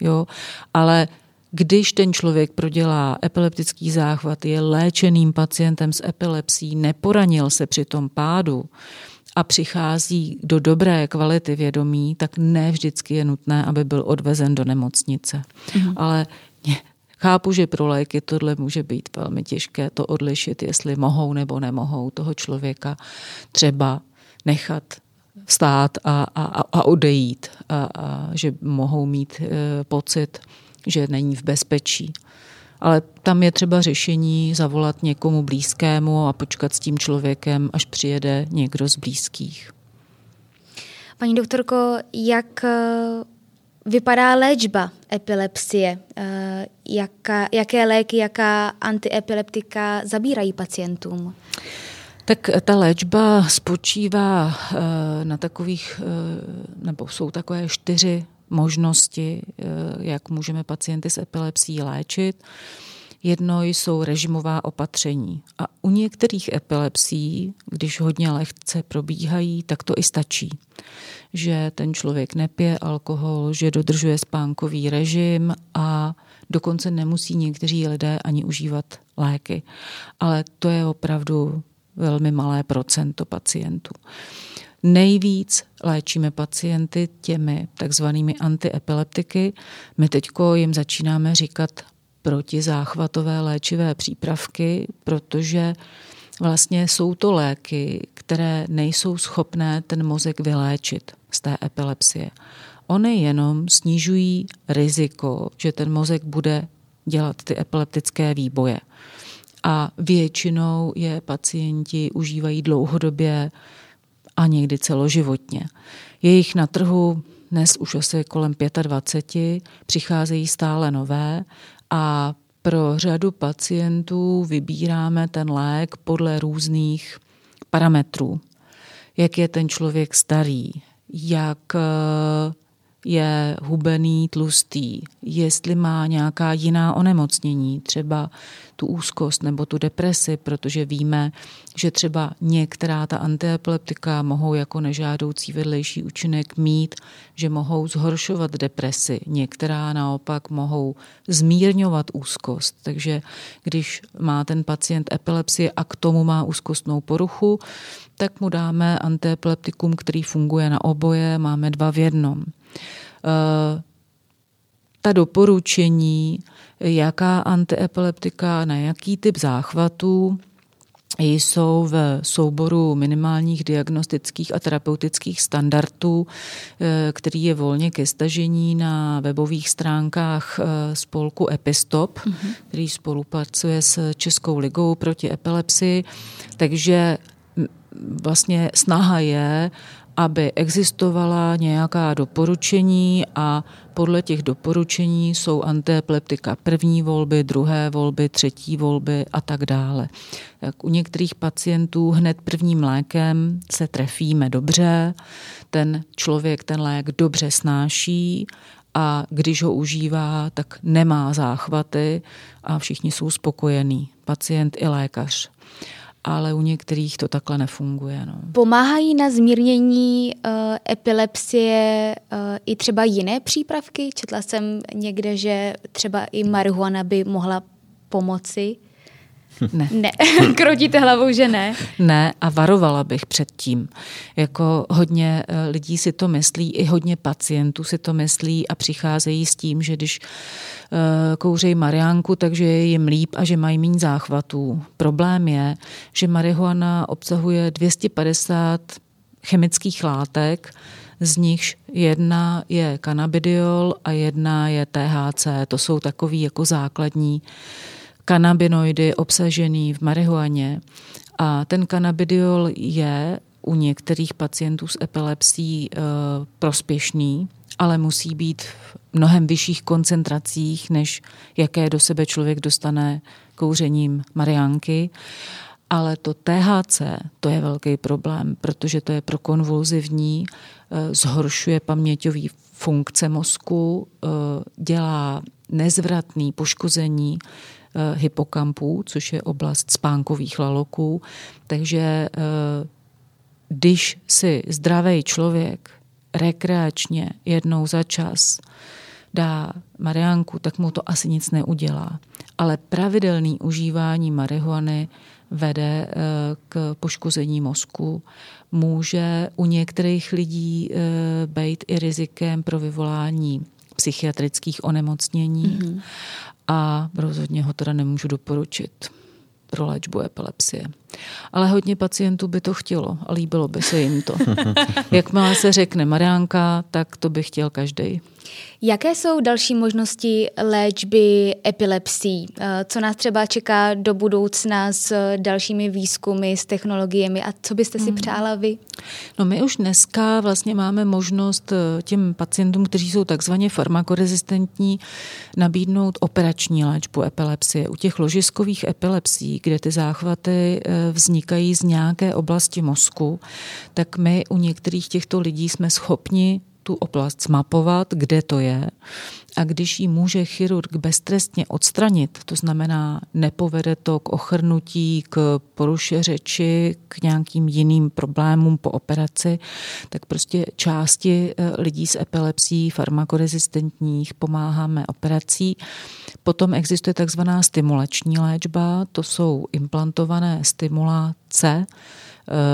Jo? Ale když ten člověk prodělá epileptický záchvat, je léčeným pacientem s epilepsí, neporanil se při tom pádu, a přichází do dobré kvality vědomí, tak ne vždycky je nutné, aby byl odvezen do nemocnice. Mm. Ale Chápu, že pro léky tohle může být velmi těžké to odlišit, jestli mohou nebo nemohou toho člověka třeba nechat stát a, a, a odejít a, a že mohou mít e, pocit, že není v bezpečí. Ale tam je třeba řešení zavolat někomu blízkému a počkat s tím člověkem, až přijede někdo z blízkých.
Paní doktorko, jak e, vypadá léčba epilepsie? E, jaká, jaké léky, jaká antiepileptika zabírají pacientům?
Tak ta léčba spočívá eh, na takových, eh, nebo jsou takové čtyři možnosti, eh, jak můžeme pacienty s epilepsií léčit. Jedno jsou režimová opatření. A u některých epilepsií, když hodně lehce probíhají, tak to i stačí. Že ten člověk nepije alkohol, že dodržuje spánkový režim a dokonce nemusí někteří lidé ani užívat léky. Ale to je opravdu velmi malé procento pacientů. Nejvíc léčíme pacienty těmi takzvanými antiepileptiky. My teď jim začínáme říkat protizáchvatové léčivé přípravky, protože vlastně jsou to léky, které nejsou schopné ten mozek vyléčit z té epilepsie. Ony jenom snižují riziko, že ten mozek bude dělat ty epileptické výboje a většinou je pacienti užívají dlouhodobě a někdy celoživotně. Je jich na trhu dnes už asi kolem 25, přicházejí stále nové a pro řadu pacientů vybíráme ten lék podle různých parametrů. Jak je ten člověk starý, jak je hubený, tlustý, jestli má nějaká jiná onemocnění, třeba tu úzkost nebo tu depresi, protože víme, že třeba některá ta antiepileptika mohou jako nežádoucí vedlejší účinek mít, že mohou zhoršovat depresi, některá naopak mohou zmírňovat úzkost. Takže když má ten pacient epilepsie a k tomu má úzkostnou poruchu, tak mu dáme antiepileptikum, který funguje na oboje, máme dva v jednom. Eh, ta doporučení, jaká antiepileptika, na jaký typ záchvatů, jsou v souboru minimálních diagnostických a terapeutických standardů, eh, který je volně ke stažení na webových stránkách eh, spolku Epistop, mm-hmm. který spolupracuje s Českou ligou proti epilepsii. Takže vlastně snaha je, aby existovala nějaká doporučení a podle těch doporučení jsou antiepileptika první volby, druhé volby, třetí volby a tak dále. Tak u některých pacientů hned prvním lékem se trefíme dobře, ten člověk ten lék dobře snáší a když ho užívá, tak nemá záchvaty a všichni jsou spokojení, pacient i lékař ale u některých to takhle nefunguje. No.
Pomáhají na zmírnění uh, epilepsie uh, i třeba jiné přípravky? Četla jsem někde, že třeba i marihuana by mohla pomoci.
Ne.
Ne, krotíte hlavou, že ne?
Ne a varovala bych před tím. Jako hodně eh, lidí si to myslí, i hodně pacientů si to myslí a přicházejí s tím, že když eh, kouřejí mariánku, takže je jim líp a že mají méně záchvatů. Problém je, že marihuana obsahuje 250 chemických látek, z nichž jedna je cannabidiol a jedna je THC. To jsou takový jako základní kanabinoidy obsažený v marihuaně. A ten kanabidiol je u některých pacientů s epilepsí e, prospěšný, ale musí být v mnohem vyšších koncentracích, než jaké do sebe člověk dostane kouřením mariánky. Ale to THC, to je velký problém, protože to je pro konvulzivní, e, zhoršuje paměťový funkce mozku, e, dělá nezvratný poškození hypokampů, což je oblast spánkových laloků. Takže eh, když si zdravý člověk rekreačně jednou za čas dá mariánku, tak mu to asi nic neudělá. Ale pravidelný užívání marihuany vede eh, k poškození mozku. Může u některých lidí být i rizikem pro vyvolání psychiatrických onemocnění mm-hmm. A rozhodně ho teda nemůžu doporučit pro léčbu epilepsie. Ale hodně pacientů by to chtělo a líbilo by se jim to. Jakmile se řekne Mariánka, tak to by chtěl každý.
Jaké jsou další možnosti léčby epilepsí? Eh, co nás třeba čeká do budoucna s dalšími výzkumy, s technologiemi a co byste si hmm. přála vy?
No my už dneska vlastně máme možnost eh, těm pacientům, kteří jsou takzvaně farmakorezistentní, nabídnout operační léčbu epilepsie. U těch ložiskových epilepsí, kde ty záchvaty eh, vznikají z nějaké oblasti mozku, tak my u některých těchto lidí jsme schopni tu oblast zmapovat, kde to je. A když ji může chirurg beztrestně odstranit, to znamená, nepovede to k ochrnutí, k poruše řeči, k nějakým jiným problémům po operaci, tak prostě části eh, lidí s epilepsí farmakorezistentních pomáháme operací. Potom existuje takzvaná stimulační léčba, to jsou implantované stimulace,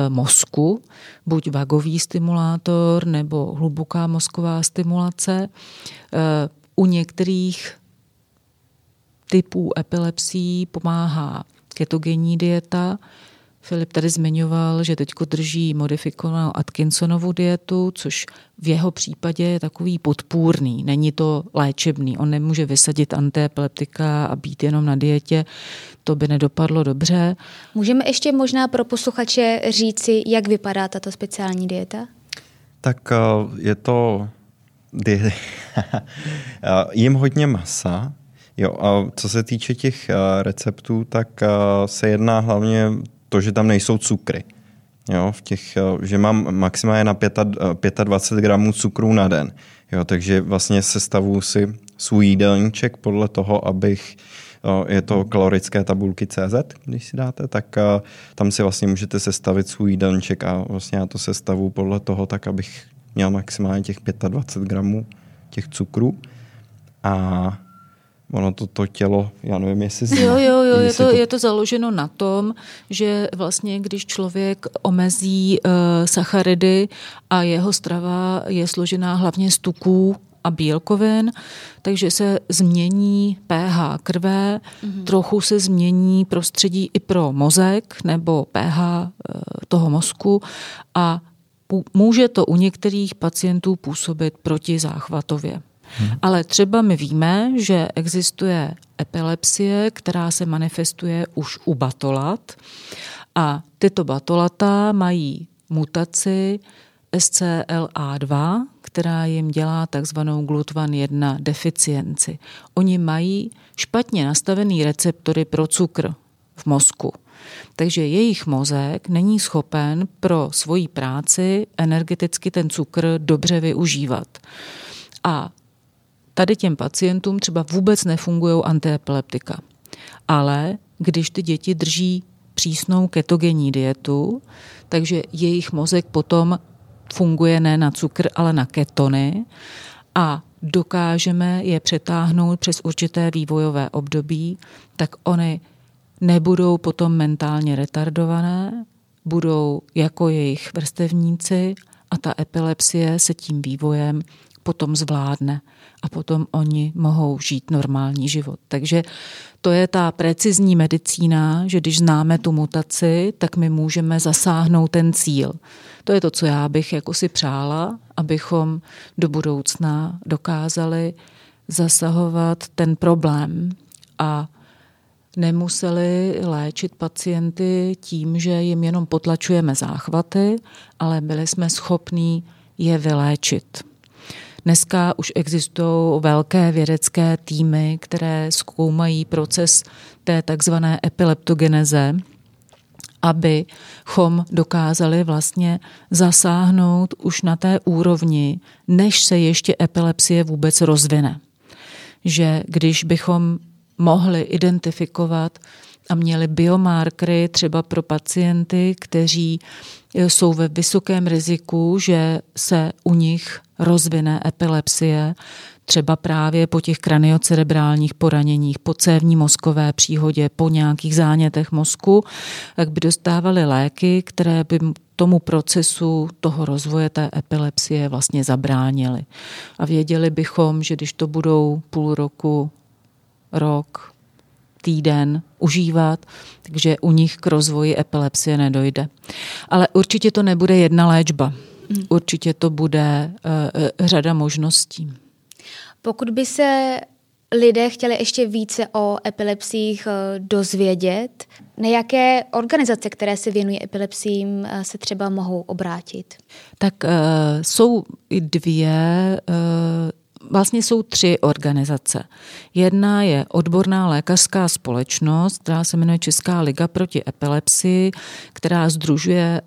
mozku, buď vagový stimulátor nebo hluboká mozková stimulace. Eh, u některých typů epilepsí pomáhá ketogenní dieta, Filip tady zmiňoval, že teď drží modifikovanou Atkinsonovu dietu, což v jeho případě je takový podpůrný, není to léčebný. On nemůže vysadit antiepileptika a být jenom na dietě, to by nedopadlo dobře.
Můžeme ještě možná pro posluchače říci, jak vypadá tato speciální dieta?
Tak eh, je to... Jím hodně masa, Jo, a co se týče těch eh, receptů, tak eh, se jedná hlavně to, že tam nejsou cukry. Jo, v těch, eh, že mám maximálně na 25 gramů cukru na den. Jo, takže vlastně sestavu si svůj jídelníček podle toho, abych je to kalorické tabulky CZ, když si dáte, tak tam si vlastně můžete sestavit svůj jídelníček a vlastně já to sestavu podle toho, tak abych měl maximálně těch 25 gramů těch cukrů. A ono to, to tělo, já nevím, jestli zná,
Jo, jo, jo, je to, to... je to založeno na tom, že vlastně když člověk omezí uh, sacharidy a jeho strava je složená hlavně z tuků a bílkovin, takže se změní pH krve, mm-hmm. trochu se změní prostředí i pro mozek nebo pH uh, toho mozku a může to u některých pacientů působit protizáchvatově. Hmm. Ale třeba my víme, že existuje epilepsie, která se manifestuje už u batolat a tyto batolata mají mutaci SCLA2, která jim dělá takzvanou GLUT1 deficienci. Oni mají špatně nastavený receptory pro cukr v mozku. Takže jejich mozek není schopen pro svoji práci energeticky ten cukr dobře využívat. A Tady těm pacientům třeba vůbec nefungují antiepileptika. Ale když ty děti drží přísnou ketogenní dietu, takže jejich mozek potom funguje ne na cukr, ale na ketony a dokážeme je přetáhnout přes určité vývojové období, tak oni nebudou potom mentálně retardované, budou jako jejich vrstevníci a ta epilepsie se tím vývojem potom zvládne a potom oni mohou žít normální život. Takže to je ta precizní medicína, že když známe tu mutaci, tak my můžeme zasáhnout ten cíl. To je to, co já bych jako si přála, abychom do budoucna dokázali zasahovat ten problém a nemuseli léčit pacienty tím, že jim jenom potlačujeme záchvaty, ale byli jsme schopní je vyléčit. Dneska už existují velké vědecké týmy, které zkoumají proces té takzvané epileptogeneze, abychom dokázali vlastně zasáhnout už na té úrovni, než se ještě epilepsie vůbec rozvine. Že když bychom mohli identifikovat a měli biomarkery třeba pro pacienty, kteří jsou ve vysokém riziku, že se u nich rozvine epilepsie, třeba právě po těch kraniocerebrálních poraněních, po cévní mozkové příhodě, po nějakých zánětech mozku, tak by dostávali léky, které by tomu procesu toho rozvoje té epilepsie vlastně zabránili. A věděli bychom, že když to budou půl roku, rok, týden užívat, takže u nich k rozvoji epilepsie nedojde. Ale určitě to nebude jedna léčba. Hmm. Určitě to bude uh, řada možností.
Pokud by se lidé chtěli ještě více o epilepsích eh, dozvědět, na jaké organizace, které se věnují epilepsím, se třeba mohou obrátit?
Tak uh, jsou i dvě uh, vlastně jsou tři organizace. Jedna je odborná lékařská společnost, která se jmenuje Česká liga proti epilepsii, která združuje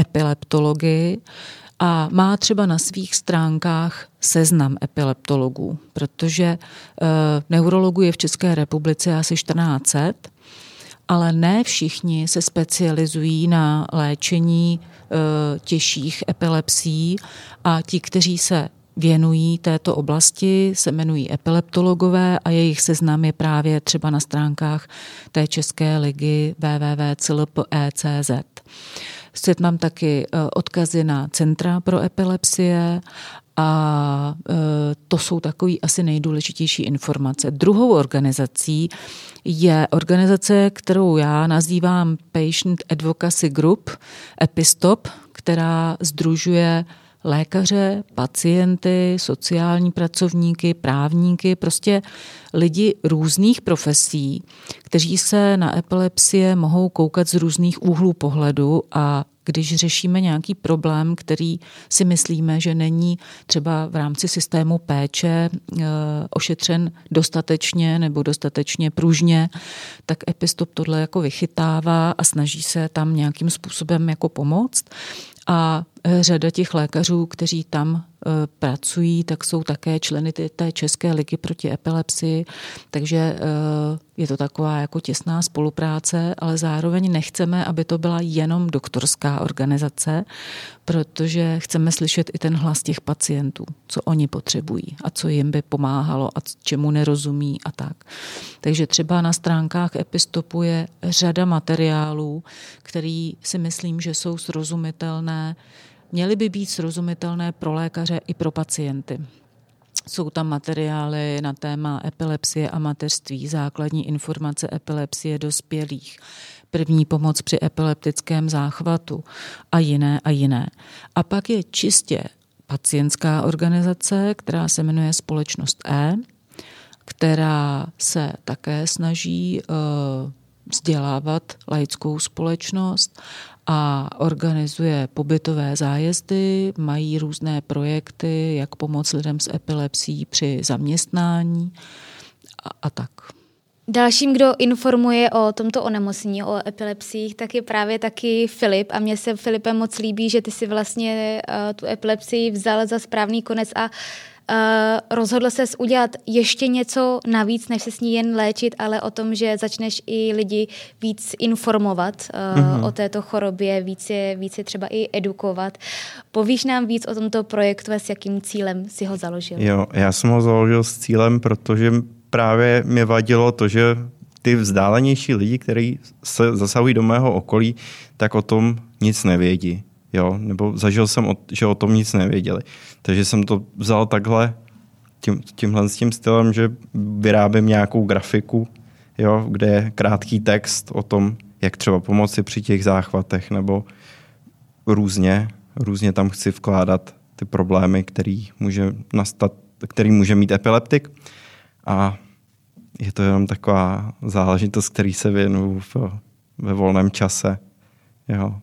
epileptologii a má třeba na svých stránkách seznam epileptologů, protože e, neurologů je v České republice asi 1400, ale ne všichni se specializují na léčení e, těžších epilepsí a ti, kteří se věnují této oblasti, se jmenují epileptologové a jejich seznam je právě třeba na stránkách té České ligy www.clpe.cz. Svět mám taky eh, odkazy na Centra pro epilepsie a eh, to jsou takové asi nejdůležitější informace. Druhou organizací je organizace, kterou já nazývám Patient Advocacy Group, Epistop, která združuje lékaře, pacienty, sociální pracovníky, právníky, prostě lidi různých profesí, kteří se na epilepsie mohou koukat z různých úhlů pohledu a když řešíme nějaký problém, který si myslíme, že není třeba v rámci systému péče e, ošetřen dostatečně nebo dostatečně pružně, tak Epistop tohle jako vychytává a snaží se tam nějakým způsobem jako pomoct. A řada těch lékařů, kteří tam e, pracují, tak jsou také členy té České ligy proti epilepsii, takže e, je to taková jako těsná spolupráce, ale zároveň nechceme, aby to byla jenom doktorská organizace, protože chceme slyšet i ten hlas těch pacientů, co oni potřebují a co jim by pomáhalo a čemu nerozumí a tak. Takže třeba na stránkách Epistopu je řada materiálů, který si myslím, že jsou srozumitelné, měly by být srozumitelné pro lékaře i pro pacienty. Jsou tam materiály na téma epilepsie a mateřství, základní informace epilepsie dospělých, první pomoc při epileptickém záchvatu a jiné a jiné. A pak je čistě pacientská organizace, která se jmenuje Společnost E, která se také snaží uh, vzdělávat laickou společnost a organizuje pobytové zájezdy, mají různé projekty, jak pomoct lidem s epilepsií při zaměstnání a, a tak.
Dalším, kdo informuje o tomto onemocnění, o epilepsích, tak je právě taky Filip. A mně se Filipe moc líbí, že ty si vlastně uh, tu epilepsii vzal za správný konec a Uh, rozhodl se udělat ještě něco navíc, než se s ní jen léčit, ale o tom, že začneš i lidi víc informovat uh, mm-hmm. o této chorobě, více, více třeba i edukovat. Povíš nám víc o tomto projektu a s jakým cílem si ho založil?
Jo, já jsem ho založil s cílem, protože právě mě vadilo to, že ty vzdálenější lidi, kteří se zasahují do mého okolí, tak o tom nic nevědí. Jo? Nebo zažil jsem, že o tom nic nevěděli. Takže jsem to vzal takhle, tím, tímhle s tím stylem, že vyrábím nějakou grafiku, jo, kde je krátký text o tom, jak třeba pomoci při těch záchvatech, nebo různě, různě tam chci vkládat ty problémy, který může nastat, který může mít epileptik. A je to jenom taková záležitost, který se věnuju v, ve volném čase. Jo.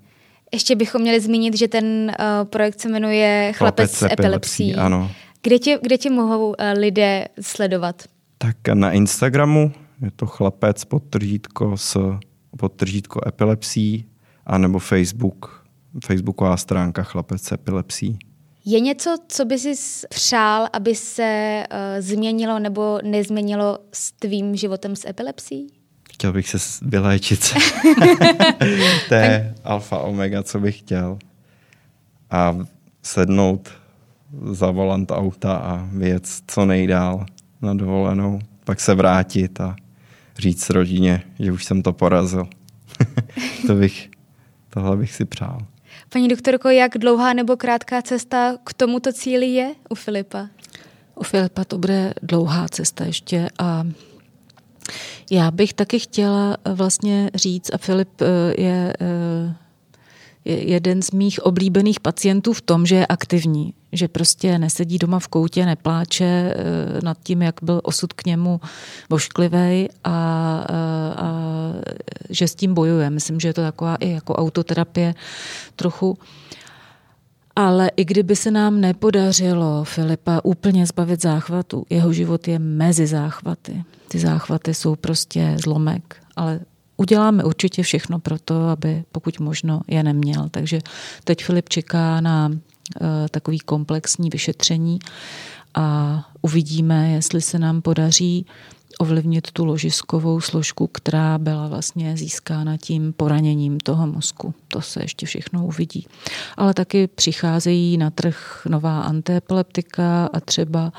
Ještě bychom měli zmínit, že ten uh, projekt se jmenuje Chlapec, Chlapec s epilepsií. epilepsií.
Ano.
Kde tě, kde tě mohou uh, lidé sledovat?
Tak na Instagramu je to chlapec podtržítko s podtržítko epilepsí, anebo Facebook, Facebooková stránka Chlapec s epilepsí.
Je něco, co by si přál, aby se uh, změnilo nebo nezměnilo s tvým životem s epilepsí?
Chtěl bych se vyléčit. to je alfa omega, co bych chtěl. A sednout za volant auta a věc co nejdál na dovolenou. Pak se vrátit a říct rodině, že už jsem to porazil. to bych, tohle bych si přál.
Paní doktorko, jak dlouhá nebo krátká cesta k tomuto cíli je u Filipa?
U Filipa to bude dlouhá cesta ještě a já bych taky chtěla vlastně říct, a Filip eh, je eh, je jeden z mých oblíbených pacientů v tom, že je aktivní, že prostě nesedí doma v koutě, nepláče eh, nad tím, jak byl osud k němu vošklivý a, a, a že s tím bojuje. Myslím, že je to taková i jako autoterapie trochu. Ale i kdyby se nám nepodařilo Filipa úplně zbavit záchvatu, jeho život je mezi záchvaty. Ty záchvaty jsou prostě zlomek, ale uděláme určitě všechno pro to, aby pokud možno je neměl. Takže teď Filip čeká na uh, takový komplexní vyšetření a uvidíme, jestli se nám podaří ovlivnit tu ložiskovou složku, která byla vlastně získána tím poraněním toho mozku. To se ještě všechno uvidí. Ale taky přicházejí na trh nová antiepileptika a třeba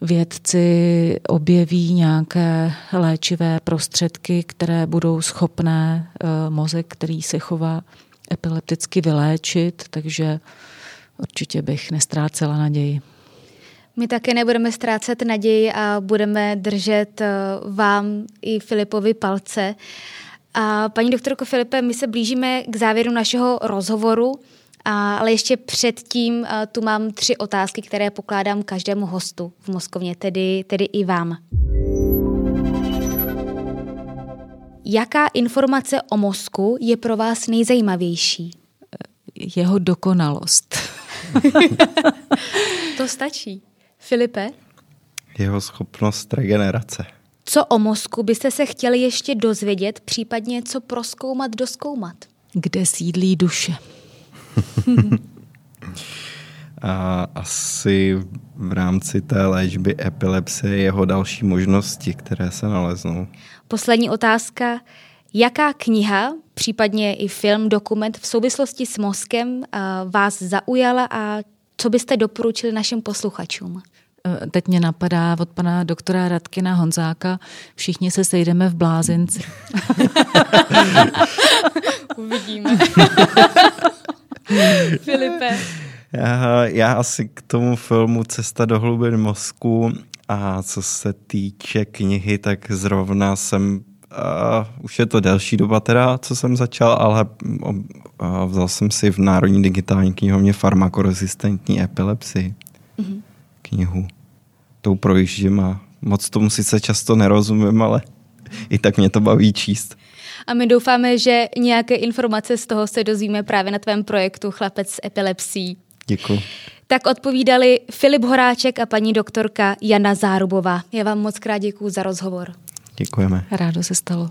vědci objeví nějaké léčivé prostředky, které budou schopné eh, mozek, který se chová epilepticky vyléčit, takže určitě bych nestrácela naději.
My také nebudeme ztrácet naději a budeme držet eh, vám i Filipovi palce. A paní doktorko Filipe, my se blížíme k závěru našeho rozhovoru. A, ale ještě předtím a, tu mám tři otázky, které pokládám každému hostu v Moskovně, tedy, tedy i vám. Jaká informace o mozku je pro vás nejzajímavější?
Jeho dokonalost.
to stačí. Filipe?
Jeho schopnost regenerace.
Co o mozku byste se chtěli ještě dozvědět, případně co proskoumat, doskoumat?
Kde sídlí duše?
A asi v rámci té léčby epilepsie jeho další možnosti, které se naleznou.
Poslední otázka. Jaká kniha, případně i film, dokument v souvislosti s mozkem vás zaujala a co byste doporučili našim posluchačům?
Eh, teď mě napadá od pana doktora Radkina Honzáka, všichni se sejdeme v blázinci.
Uvidíme. Filipe.
Já, já asi k tomu filmu Cesta do hlubin mozku a co se týče knihy, tak zrovna jsem Uh, už je to delší doba teda, co jsem začal, ale uh, vzal jsem si v Národní digitální knihovně farmakorezistentní epilepsii mm-hmm. Knihu. Tou projíždím a moc tomu sice často nerozumím, ale i tak mě to baví číst.
A my doufáme, že nějaké informace z toho se dozvíme právě na tvém projektu Chlapec s epilepsí.
Děkuji.
Tak odpovídali Filip Horáček a paní doktorka Jana Zárubová. Já vám moc krát děkuji za rozhovor.
Děkujeme.
Rádo se stalo.